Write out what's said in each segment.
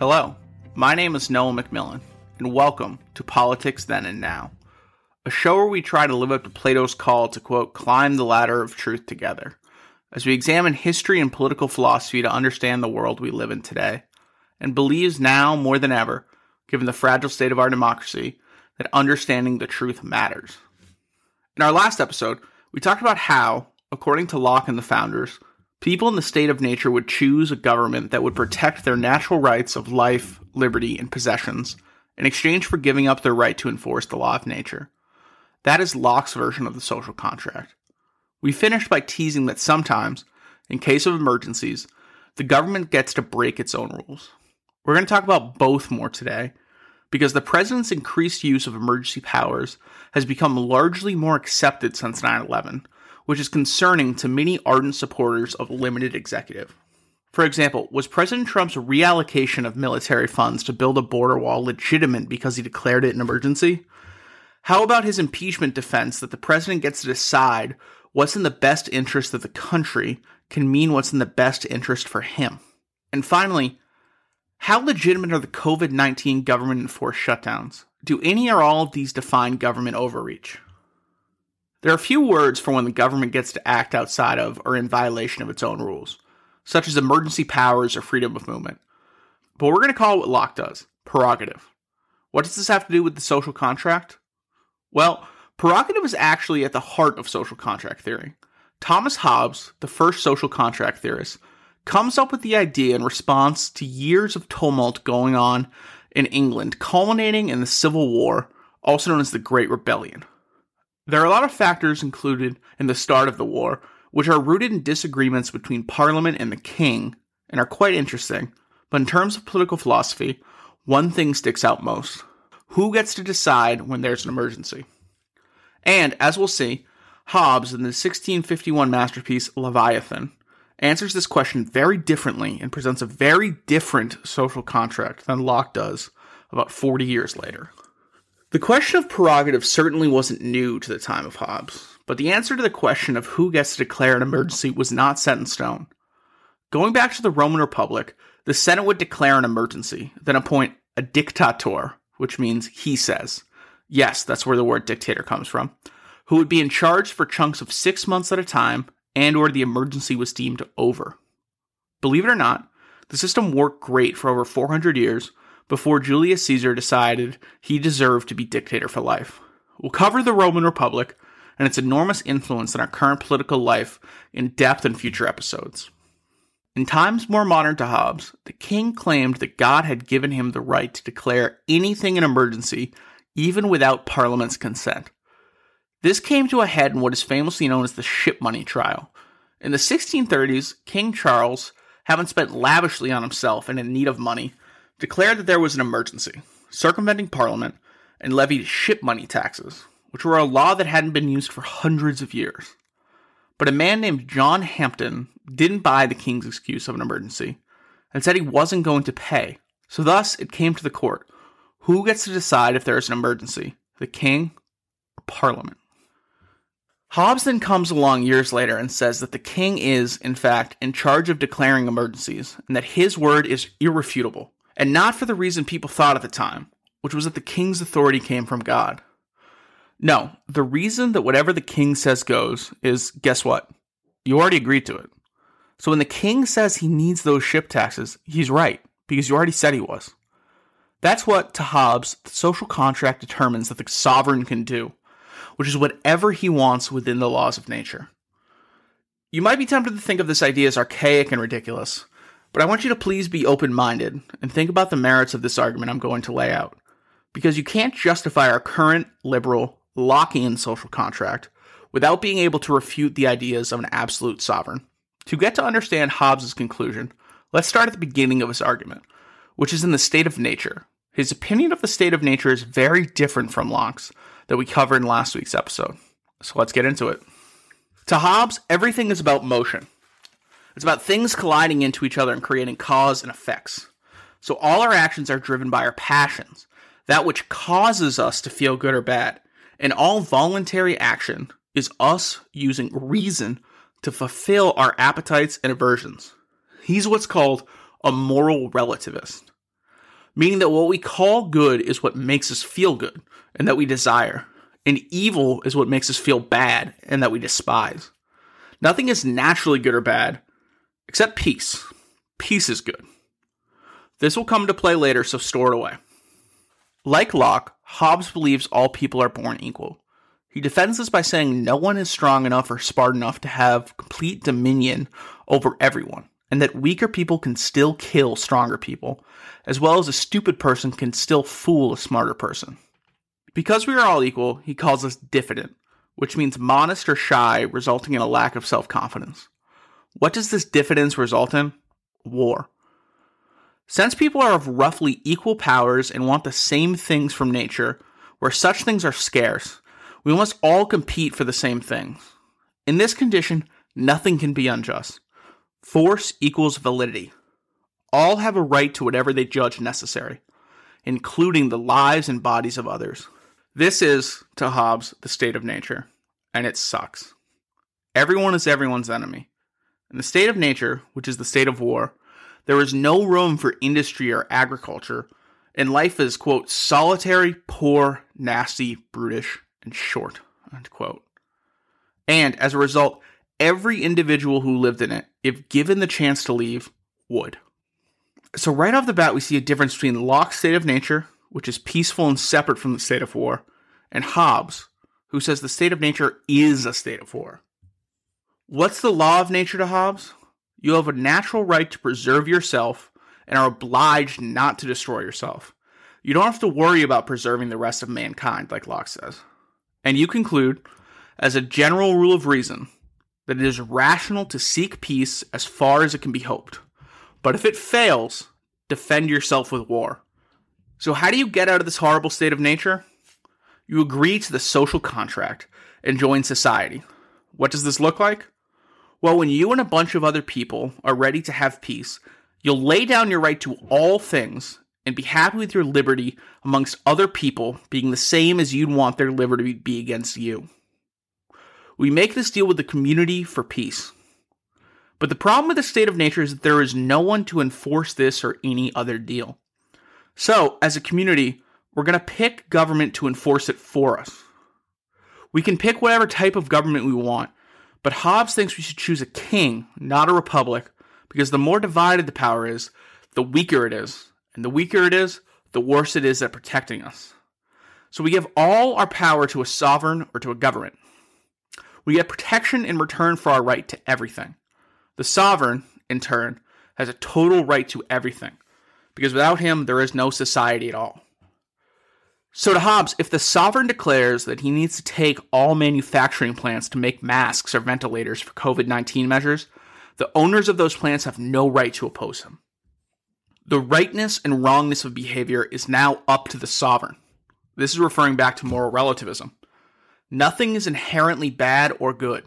Hello, my name is Noah McMillan, and welcome to Politics Then and Now, a show where we try to live up to Plato's call to, quote, climb the ladder of truth together, as we examine history and political philosophy to understand the world we live in today, and believes now more than ever, given the fragile state of our democracy, that understanding the truth matters. In our last episode, we talked about how, according to Locke and the founders, people in the state of nature would choose a government that would protect their natural rights of life, liberty, and possessions in exchange for giving up their right to enforce the law of nature. That is Locke's version of the social contract. We finished by teasing that sometimes, in case of emergencies, the government gets to break its own rules. We're going to talk about both more today because the president's increased use of emergency powers has become largely more accepted since 9 11 which is concerning to many ardent supporters of limited executive. For example, was President Trump's reallocation of military funds to build a border wall legitimate because he declared it an emergency? How about his impeachment defense that the president gets to decide what's in the best interest of the country can mean what's in the best interest for him? And finally, how legitimate are the COVID 19 government enforced shutdowns? Do any or all of these define government overreach? There are few words for when the government gets to act outside of or in violation of its own rules, such as emergency powers or freedom of movement. But we're going to call it what Locke does prerogative. What does this have to do with the social contract? Well, prerogative is actually at the heart of social contract theory. Thomas Hobbes, the first social contract theorist, comes up with the idea in response to years of tumult going on in England, culminating in the Civil War, also known as the Great Rebellion. There are a lot of factors included in the start of the war, which are rooted in disagreements between Parliament and the King, and are quite interesting. But in terms of political philosophy, one thing sticks out most who gets to decide when there's an emergency? And, as we'll see, Hobbes, in the 1651 masterpiece Leviathan, answers this question very differently and presents a very different social contract than Locke does about 40 years later. The question of prerogative certainly wasn't new to the time of Hobbes, but the answer to the question of who gets to declare an emergency was not set in stone. Going back to the Roman Republic, the Senate would declare an emergency, then appoint a dictator, which means he says. Yes, that's where the word dictator comes from, who would be in charge for chunks of 6 months at a time and or the emergency was deemed over. Believe it or not, the system worked great for over 400 years before Julius Caesar decided he deserved to be dictator for life. We'll cover the Roman Republic and its enormous influence on our current political life in depth in future episodes. In times more modern to Hobbes, the king claimed that God had given him the right to declare anything an emergency, even without Parliament's consent. This came to a head in what is famously known as the ship money trial. In the 1630s, King Charles, having spent lavishly on himself and in need of money, declared that there was an emergency, circumventing Parliament, and levied ship money taxes, which were a law that hadn't been used for hundreds of years. But a man named John Hampden didn't buy the king's excuse of an emergency and said he wasn't going to pay. So thus it came to the court. Who gets to decide if there is an emergency, the king or Parliament? Hobbes then comes along years later and says that the king is, in fact, in charge of declaring emergencies and that his word is irrefutable and not for the reason people thought at the time, which was that the king's authority came from God. No, the reason that whatever the king says goes is guess what? You already agreed to it. So when the king says he needs those ship taxes, he's right, because you already said he was. That's what, to Hobbes, the social contract determines that the sovereign can do, which is whatever he wants within the laws of nature. You might be tempted to think of this idea as archaic and ridiculous, but I want you to please be open minded and think about the merits of this argument I'm going to lay out. Because you can't justify our current liberal Lockean social contract without being able to refute the ideas of an absolute sovereign. To get to understand Hobbes' conclusion, let's start at the beginning of his argument, which is in the state of nature. His opinion of the state of nature is very different from Locke's that we covered in last week's episode. So let's get into it. To Hobbes, everything is about motion. It's about things colliding into each other and creating cause and effects. So all our actions are driven by our passions, that which causes us to feel good or bad. And all voluntary action is us using reason to fulfill our appetites and aversions. He's what's called a moral relativist. meaning that what we call good is what makes us feel good and that we desire, and evil is what makes us feel bad and that we despise. Nothing is naturally good or bad, except peace. Peace is good. This will come into play later, so store it away. Like Locke, Hobbes believes all people are born equal. He defends this by saying no one is strong enough or smart enough to have complete dominion over everyone, and that weaker people can still kill stronger people, as well as a stupid person can still fool a smarter person. Because we are all equal, he calls us diffident, which means modest or shy, resulting in a lack of self confidence. What does this diffidence result in? War. Since people are of roughly equal powers and want the same things from nature, where such things are scarce, we must all compete for the same things. In this condition, nothing can be unjust. Force equals validity. All have a right to whatever they judge necessary, including the lives and bodies of others. This is, to Hobbes, the state of nature, and it sucks. Everyone is everyone's enemy. In the state of nature, which is the state of war, there is no room for industry or agriculture, and life is, quote, solitary, poor, nasty, brutish, and short, unquote. And as a result, every individual who lived in it, if given the chance to leave, would. So, right off the bat, we see a difference between Locke's state of nature, which is peaceful and separate from the state of war, and Hobbes, who says the state of nature is a state of war. What's the law of nature to Hobbes? You have a natural right to preserve yourself and are obliged not to destroy yourself. You don't have to worry about preserving the rest of mankind, like Locke says. And you conclude, as a general rule of reason, that it is rational to seek peace as far as it can be hoped. But if it fails, defend yourself with war. So, how do you get out of this horrible state of nature? You agree to the social contract and join society. What does this look like? Well, when you and a bunch of other people are ready to have peace, you'll lay down your right to all things and be happy with your liberty amongst other people being the same as you'd want their liberty to be against you. We make this deal with the community for peace. But the problem with the state of nature is that there is no one to enforce this or any other deal. So, as a community, we're going to pick government to enforce it for us. We can pick whatever type of government we want, but Hobbes thinks we should choose a king, not a republic, because the more divided the power is, the weaker it is. And the weaker it is, the worse it is at protecting us. So we give all our power to a sovereign or to a government. We get protection in return for our right to everything. The sovereign, in turn, has a total right to everything because without him, there is no society at all. So, to Hobbes, if the sovereign declares that he needs to take all manufacturing plants to make masks or ventilators for COVID 19 measures, the owners of those plants have no right to oppose him. The rightness and wrongness of behavior is now up to the sovereign. This is referring back to moral relativism. Nothing is inherently bad or good,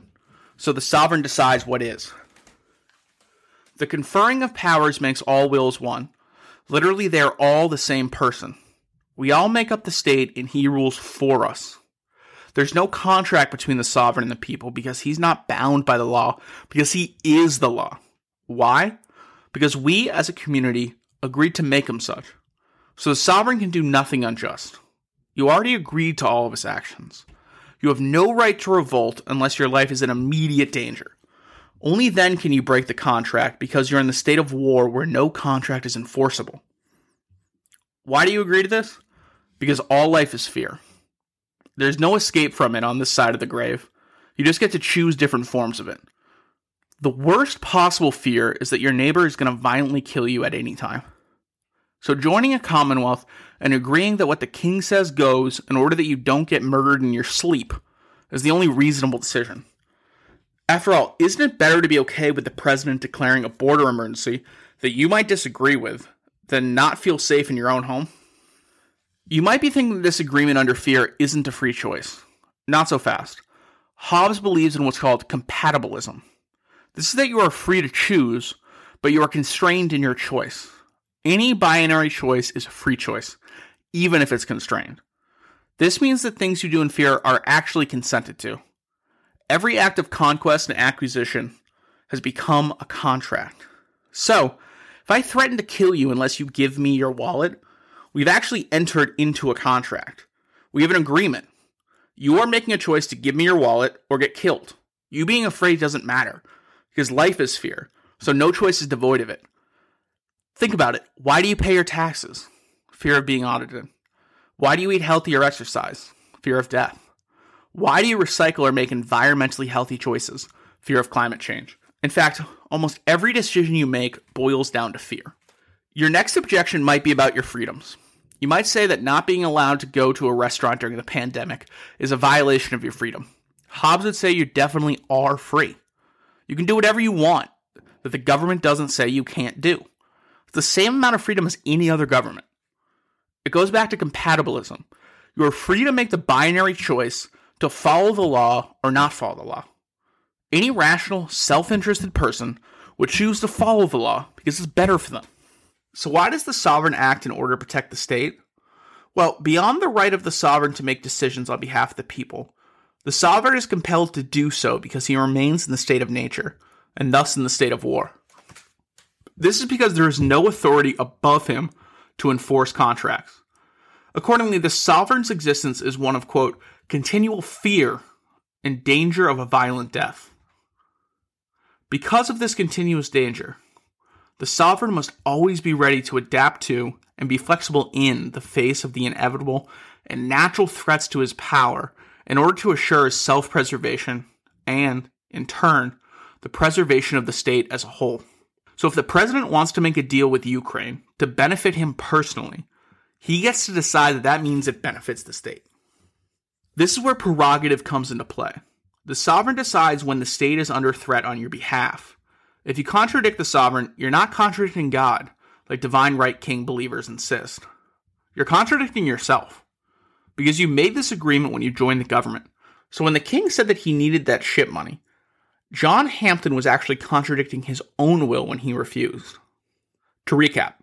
so the sovereign decides what is. The conferring of powers makes all wills one, Literally, they're all the same person. We all make up the state, and he rules for us. There's no contract between the sovereign and the people because he's not bound by the law, because he is the law. Why? Because we as a community agreed to make him such. So the sovereign can do nothing unjust. You already agreed to all of his actions. You have no right to revolt unless your life is in immediate danger. Only then can you break the contract because you're in the state of war where no contract is enforceable. Why do you agree to this? Because all life is fear. There's no escape from it on this side of the grave. You just get to choose different forms of it. The worst possible fear is that your neighbor is going to violently kill you at any time. So, joining a commonwealth and agreeing that what the king says goes in order that you don't get murdered in your sleep is the only reasonable decision. After all, isn't it better to be okay with the president declaring a border emergency that you might disagree with than not feel safe in your own home? You might be thinking that this agreement under fear isn't a free choice. Not so fast. Hobbes believes in what's called compatibilism. This is that you are free to choose, but you are constrained in your choice. Any binary choice is a free choice, even if it's constrained. This means that things you do in fear are actually consented to. Every act of conquest and acquisition has become a contract. So, if I threaten to kill you unless you give me your wallet, We've actually entered into a contract. We have an agreement. You are making a choice to give me your wallet or get killed. You being afraid doesn't matter because life is fear, so no choice is devoid of it. Think about it. Why do you pay your taxes? Fear of being audited. Why do you eat healthy or exercise? Fear of death. Why do you recycle or make environmentally healthy choices? Fear of climate change. In fact, almost every decision you make boils down to fear. Your next objection might be about your freedoms. You might say that not being allowed to go to a restaurant during the pandemic is a violation of your freedom. Hobbes would say you definitely are free. You can do whatever you want that the government doesn't say you can't do. It's the same amount of freedom as any other government. It goes back to compatibilism. You are free to make the binary choice to follow the law or not follow the law. Any rational, self interested person would choose to follow the law because it's better for them. So, why does the sovereign act in order to protect the state? Well, beyond the right of the sovereign to make decisions on behalf of the people, the sovereign is compelled to do so because he remains in the state of nature, and thus in the state of war. This is because there is no authority above him to enforce contracts. Accordingly, the sovereign's existence is one of, quote, continual fear and danger of a violent death. Because of this continuous danger, the sovereign must always be ready to adapt to and be flexible in the face of the inevitable and natural threats to his power in order to assure his self preservation and, in turn, the preservation of the state as a whole. So, if the president wants to make a deal with Ukraine to benefit him personally, he gets to decide that that means it benefits the state. This is where prerogative comes into play. The sovereign decides when the state is under threat on your behalf. If you contradict the sovereign, you're not contradicting God, like divine right king believers insist. You're contradicting yourself. Because you made this agreement when you joined the government. So when the king said that he needed that ship money, John Hampden was actually contradicting his own will when he refused. To recap,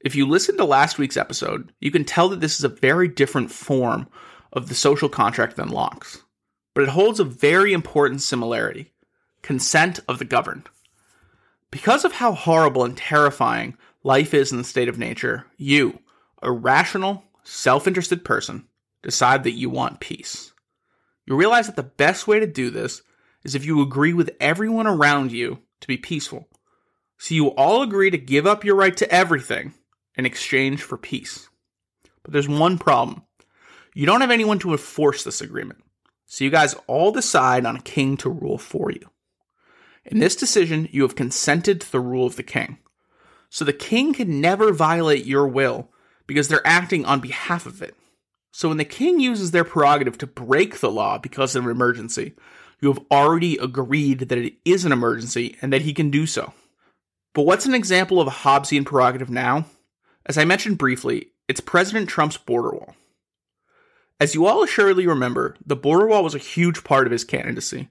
if you listen to last week's episode, you can tell that this is a very different form of the social contract than Locke's, but it holds a very important similarity consent of the governed. Because of how horrible and terrifying life is in the state of nature, you, a rational, self interested person, decide that you want peace. You realize that the best way to do this is if you agree with everyone around you to be peaceful. So you all agree to give up your right to everything in exchange for peace. But there's one problem. You don't have anyone to enforce this agreement. So you guys all decide on a king to rule for you. In this decision, you have consented to the rule of the king. So the king can never violate your will because they're acting on behalf of it. So when the king uses their prerogative to break the law because of an emergency, you have already agreed that it is an emergency and that he can do so. But what's an example of a Hobbesian prerogative now? As I mentioned briefly, it's President Trump's border wall. As you all assuredly remember, the border wall was a huge part of his candidacy.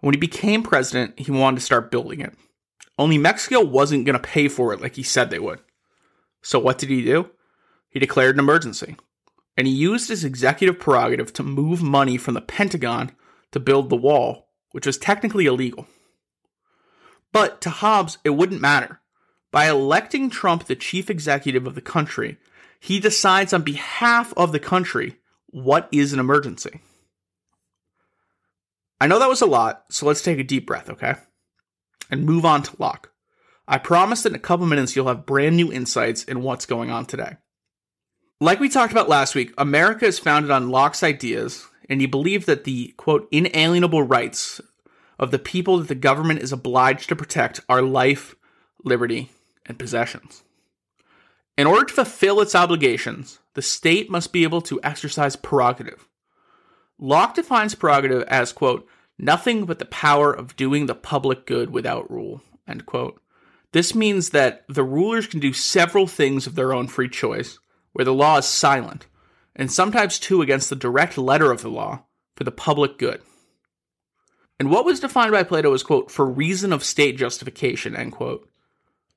When he became president, he wanted to start building it. Only Mexico wasn't going to pay for it like he said they would. So what did he do? He declared an emergency. And he used his executive prerogative to move money from the Pentagon to build the wall, which was technically illegal. But to Hobbes, it wouldn't matter by electing Trump the chief executive of the country, he decides on behalf of the country what is an emergency. I know that was a lot, so let's take a deep breath, okay? And move on to Locke. I promise that in a couple minutes you'll have brand new insights in what's going on today. Like we talked about last week, America is founded on Locke's ideas, and he believed that the, quote, inalienable rights of the people that the government is obliged to protect are life, liberty, and possessions. In order to fulfill its obligations, the state must be able to exercise prerogative. Locke defines prerogative as, quote, nothing but the power of doing the public good without rule, end quote. This means that the rulers can do several things of their own free choice, where the law is silent, and sometimes too against the direct letter of the law, for the public good. And what was defined by Plato as, quote, for reason of state justification, end quote,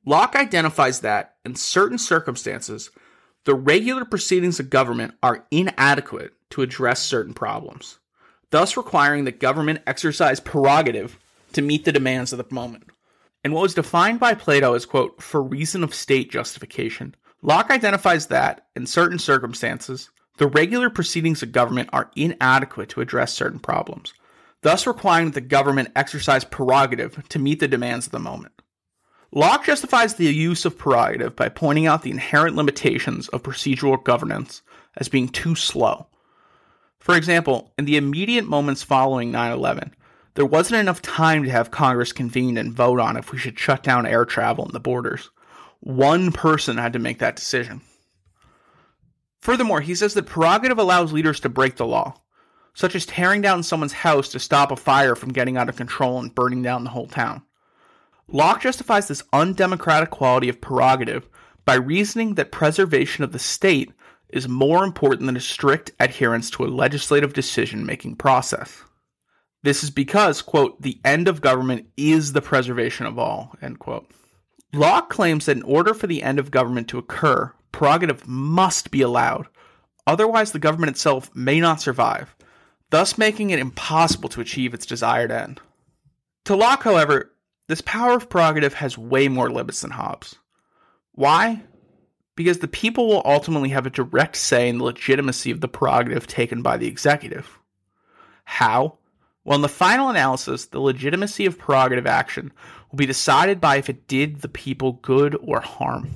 Locke identifies that, in certain circumstances, the regular proceedings of government are inadequate to address certain problems, thus requiring that government exercise prerogative to meet the demands of the moment. And what was defined by Plato as, quote, for reason of state justification, Locke identifies that, in certain circumstances, the regular proceedings of government are inadequate to address certain problems, thus requiring that the government exercise prerogative to meet the demands of the moment. Locke justifies the use of prerogative by pointing out the inherent limitations of procedural governance as being too slow. For example, in the immediate moments following 9 11, there wasn't enough time to have Congress convene and vote on if we should shut down air travel and the borders. One person had to make that decision. Furthermore, he says that prerogative allows leaders to break the law, such as tearing down someone's house to stop a fire from getting out of control and burning down the whole town. Locke justifies this undemocratic quality of prerogative by reasoning that preservation of the state is more important than a strict adherence to a legislative decision making process. This is because, quote, the end of government is the preservation of all, end quote. Locke claims that in order for the end of government to occur, prerogative must be allowed. Otherwise, the government itself may not survive, thus making it impossible to achieve its desired end. To Locke, however, this power of prerogative has way more limits than Hobbes. Why? Because the people will ultimately have a direct say in the legitimacy of the prerogative taken by the executive. How? Well, in the final analysis, the legitimacy of prerogative action will be decided by if it did the people good or harm.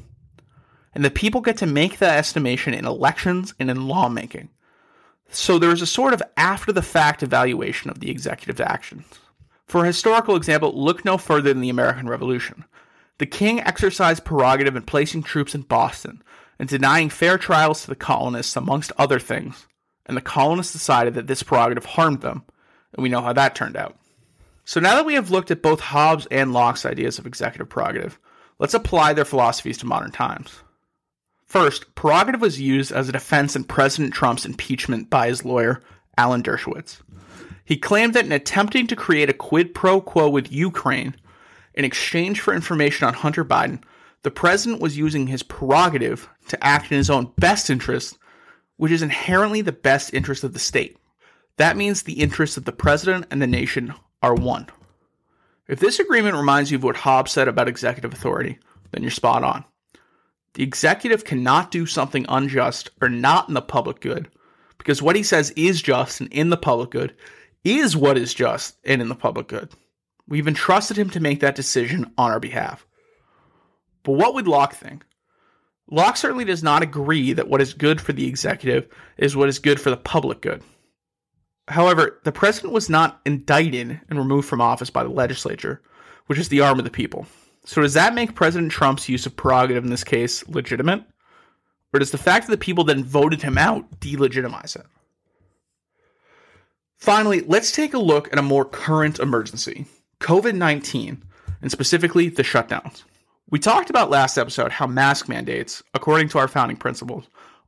And the people get to make that estimation in elections and in lawmaking. So there is a sort of after the fact evaluation of the executive's actions. For a historical example, look no further than the American Revolution. The king exercised prerogative in placing troops in Boston and denying fair trials to the colonists, amongst other things, and the colonists decided that this prerogative harmed them and we know how that turned out. So now that we have looked at both Hobbes and Locke's ideas of executive prerogative, let's apply their philosophies to modern times. First, prerogative was used as a defense in President Trump's impeachment by his lawyer, Alan Dershowitz. He claimed that in attempting to create a quid pro quo with Ukraine in exchange for information on Hunter Biden, the president was using his prerogative to act in his own best interest, which is inherently the best interest of the state. That means the interests of the president and the nation are one. If this agreement reminds you of what Hobbes said about executive authority, then you're spot on. The executive cannot do something unjust or not in the public good, because what he says is just and in the public good is what is just and in the public good. We've entrusted him to make that decision on our behalf. But what would Locke think? Locke certainly does not agree that what is good for the executive is what is good for the public good. However, the president was not indicted and removed from office by the legislature, which is the arm of the people. So, does that make President Trump's use of prerogative in this case legitimate? Or does the fact that the people then voted him out delegitimize it? Finally, let's take a look at a more current emergency COVID 19, and specifically the shutdowns. We talked about last episode how mask mandates, according to our founding principles,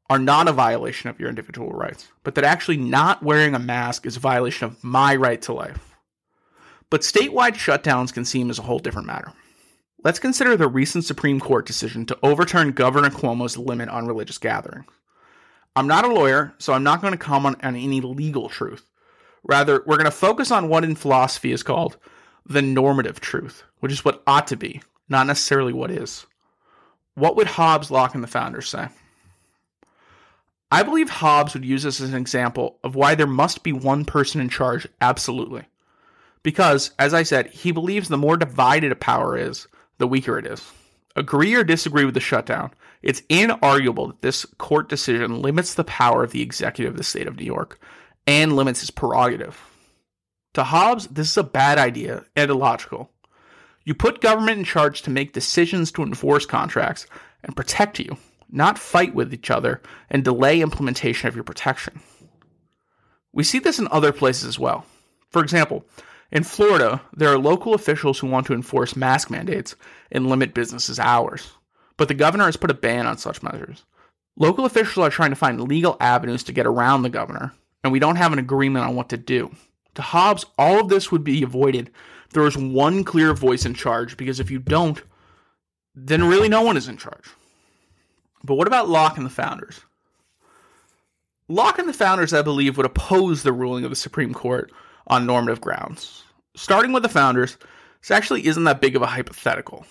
are not a violation of your individual rights, but that actually not wearing a mask is a violation of my right to life. But statewide shutdowns can seem as a whole different matter. Let's consider the recent Supreme Court decision to overturn Governor Cuomo's limit on religious gatherings. I'm not a lawyer, so I'm not going to comment on any legal truth. Rather, we're going to focus on what in philosophy is called the normative truth, which is what ought to be, not necessarily what is. What would Hobbes, Locke, and the founders say? I believe Hobbes would use this as an example of why there must be one person in charge, absolutely. Because, as I said, he believes the more divided a power is, the weaker it is. Agree or disagree with the shutdown, it's inarguable that this court decision limits the power of the executive of the state of New York and limits his prerogative. To Hobbes, this is a bad idea and illogical. You put government in charge to make decisions to enforce contracts and protect you, not fight with each other and delay implementation of your protection. We see this in other places as well. For example, in Florida, there are local officials who want to enforce mask mandates and limit businesses' hours, but the governor has put a ban on such measures. Local officials are trying to find legal avenues to get around the governor, and we don't have an agreement on what to do. To Hobbes, all of this would be avoided there was one clear voice in charge, because if you don't, then really no one is in charge. But what about Locke and the founders? Locke and the founders, I believe, would oppose the ruling of the Supreme Court on normative grounds. Starting with the founders, this actually isn't that big of a hypothetical.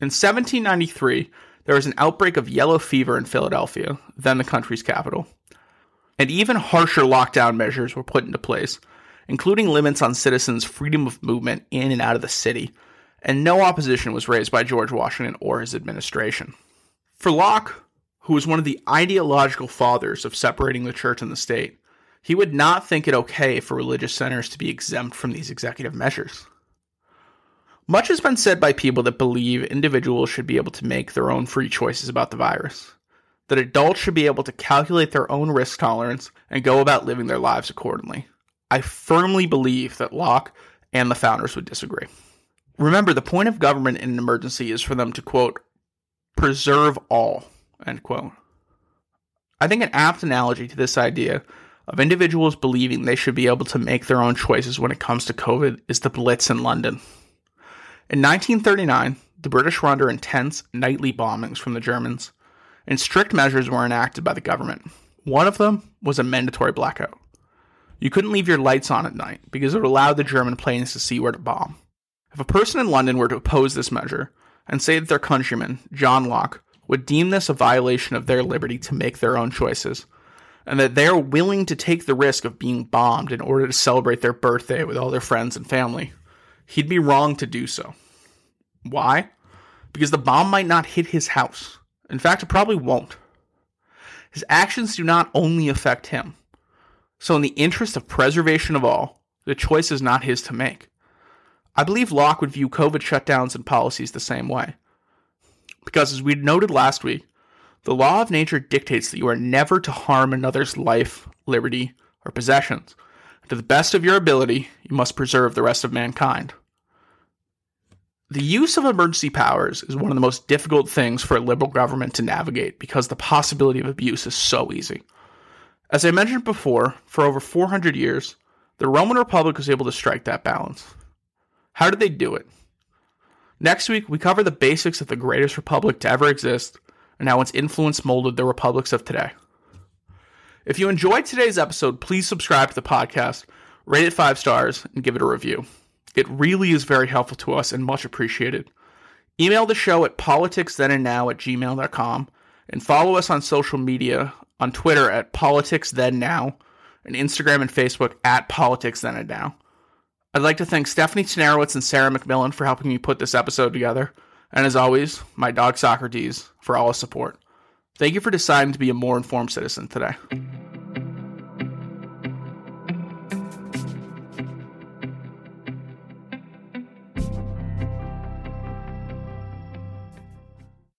In 1793, there was an outbreak of yellow fever in Philadelphia, then the country's capital. And even harsher lockdown measures were put into place, including limits on citizens' freedom of movement in and out of the city, and no opposition was raised by George Washington or his administration. For Locke, who was one of the ideological fathers of separating the church and the state, he would not think it okay for religious centers to be exempt from these executive measures. Much has been said by people that believe individuals should be able to make their own free choices about the virus, that adults should be able to calculate their own risk tolerance and go about living their lives accordingly. I firmly believe that Locke and the founders would disagree. Remember, the point of government in an emergency is for them to, quote, preserve all, end quote. I think an apt analogy to this idea of individuals believing they should be able to make their own choices when it comes to COVID is the Blitz in London. In 1939, the British were under intense nightly bombings from the Germans, and strict measures were enacted by the government. One of them was a mandatory blackout. You couldn't leave your lights on at night because it allowed the German planes to see where to bomb. If a person in London were to oppose this measure and say that their countryman, John Locke, would deem this a violation of their liberty to make their own choices, and that they're willing to take the risk of being bombed in order to celebrate their birthday with all their friends and family, he'd be wrong to do so. Why? Because the bomb might not hit his house. In fact, it probably won't. His actions do not only affect him. So, in the interest of preservation of all, the choice is not his to make. I believe Locke would view COVID shutdowns and policies the same way. Because, as we noted last week, the law of nature dictates that you are never to harm another's life, liberty, or possessions. To the best of your ability, you must preserve the rest of mankind. The use of emergency powers is one of the most difficult things for a liberal government to navigate because the possibility of abuse is so easy. As I mentioned before, for over 400 years, the Roman Republic was able to strike that balance. How did they do it? Next week, we cover the basics of the greatest republic to ever exist and how its influence molded the republics of today. If you enjoyed today's episode, please subscribe to the podcast, rate it five stars, and give it a review. It really is very helpful to us and much appreciated. Email the show at politicsthenandnow at gmail.com and follow us on social media on Twitter at politicsthennow and Instagram and Facebook at politicsthenandnow. I'd like to thank Stephanie Tenarowitz and Sarah McMillan for helping me put this episode together, and as always, my dog Socrates for all his support. Thank you for deciding to be a more informed citizen today.